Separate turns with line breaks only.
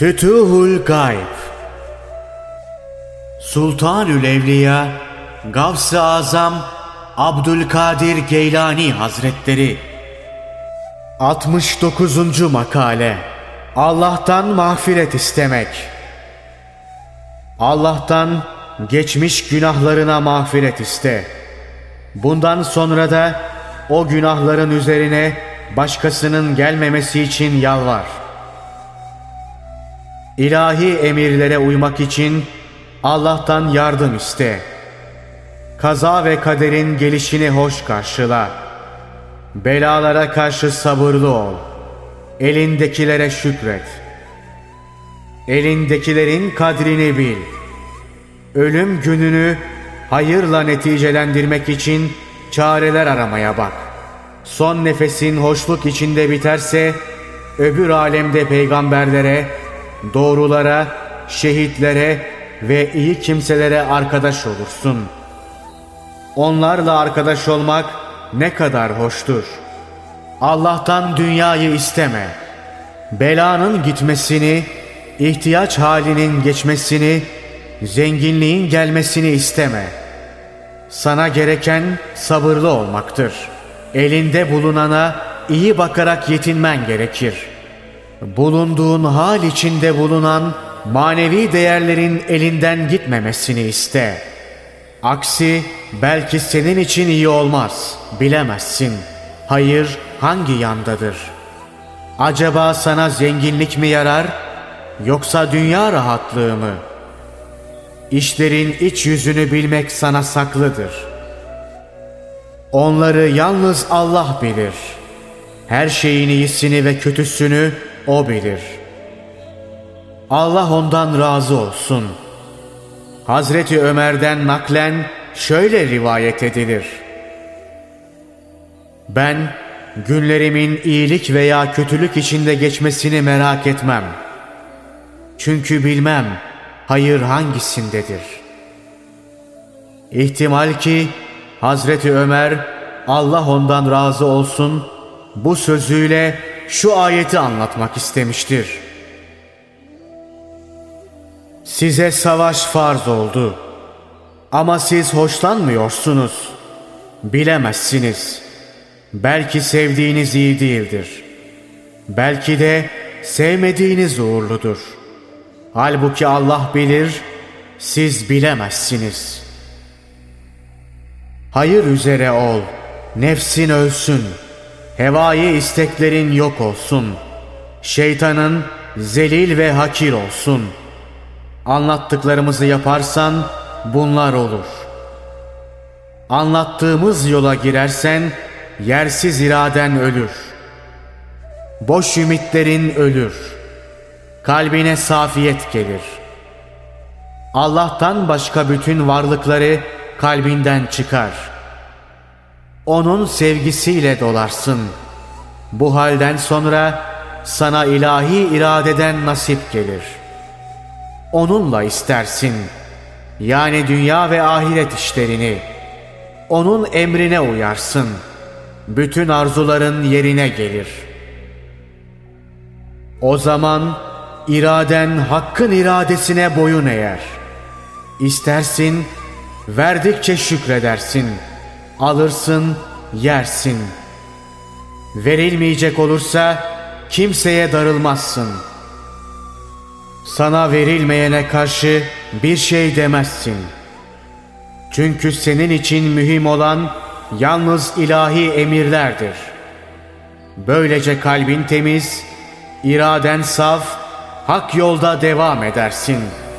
Fütuhul Gayb Sultanül Evliya Gavs-ı Azam Abdülkadir Geylani Hazretleri 69. Makale Allah'tan mağfiret istemek Allah'tan geçmiş günahlarına mağfiret iste. Bundan sonra da o günahların üzerine başkasının gelmemesi için yalvar. İlahi emirlere uymak için Allah'tan yardım iste. Kaza ve kaderin gelişini hoş karşıla. Belalara karşı sabırlı ol. Elindekilere şükret. Elindekilerin kadrini bil. Ölüm gününü hayırla neticelendirmek için çareler aramaya bak. Son nefesin hoşluk içinde biterse öbür alemde peygamberlere, doğrulara, şehitlere ve iyi kimselere arkadaş olursun. Onlarla arkadaş olmak ne kadar hoştur. Allah'tan dünyayı isteme. Belanın gitmesini, ihtiyaç halinin geçmesini, zenginliğin gelmesini isteme. Sana gereken sabırlı olmaktır. Elinde bulunana iyi bakarak yetinmen gerekir. Bulunduğun hal içinde bulunan manevi değerlerin elinden gitmemesini iste. Aksi belki senin için iyi olmaz, bilemezsin. Hayır hangi yandadır? Acaba sana zenginlik mi yarar, yoksa dünya rahatlığı mı? İşlerin iç yüzünü bilmek sana saklıdır. Onları yalnız Allah bilir. Her şeyin iyisini ve kötüsünü O bilir.'' Allah ondan razı olsun. Hazreti Ömer'den naklen şöyle rivayet edilir. Ben günlerimin iyilik veya kötülük içinde geçmesini merak etmem. Çünkü bilmem hayır hangisindedir. İhtimal ki Hazreti Ömer Allah ondan razı olsun bu sözüyle şu ayeti anlatmak istemiştir.'' Size savaş farz oldu. Ama siz hoşlanmıyorsunuz. Bilemezsiniz. Belki sevdiğiniz iyi değildir. Belki de sevmediğiniz uğurludur. Halbuki Allah bilir, siz bilemezsiniz. Hayır üzere ol, nefsin ölsün, hevai isteklerin yok olsun, şeytanın zelil ve hakir olsun.'' Anlattıklarımızı yaparsan bunlar olur. Anlattığımız yola girersen yersiz iraden ölür. Boş ümitlerin ölür. Kalbine safiyet gelir. Allah'tan başka bütün varlıkları kalbinden çıkar. Onun sevgisiyle dolarsın. Bu halden sonra sana ilahi iradeden nasip gelir.'' onunla istersin. Yani dünya ve ahiret işlerini. Onun emrine uyarsın. Bütün arzuların yerine gelir. O zaman iraden hakkın iradesine boyun eğer. İstersin, verdikçe şükredersin. Alırsın, yersin. Verilmeyecek olursa kimseye darılmazsın.'' Sana verilmeyene karşı bir şey demezsin. Çünkü senin için mühim olan yalnız ilahi emirlerdir. Böylece kalbin temiz, iraden saf, hak yolda devam edersin.''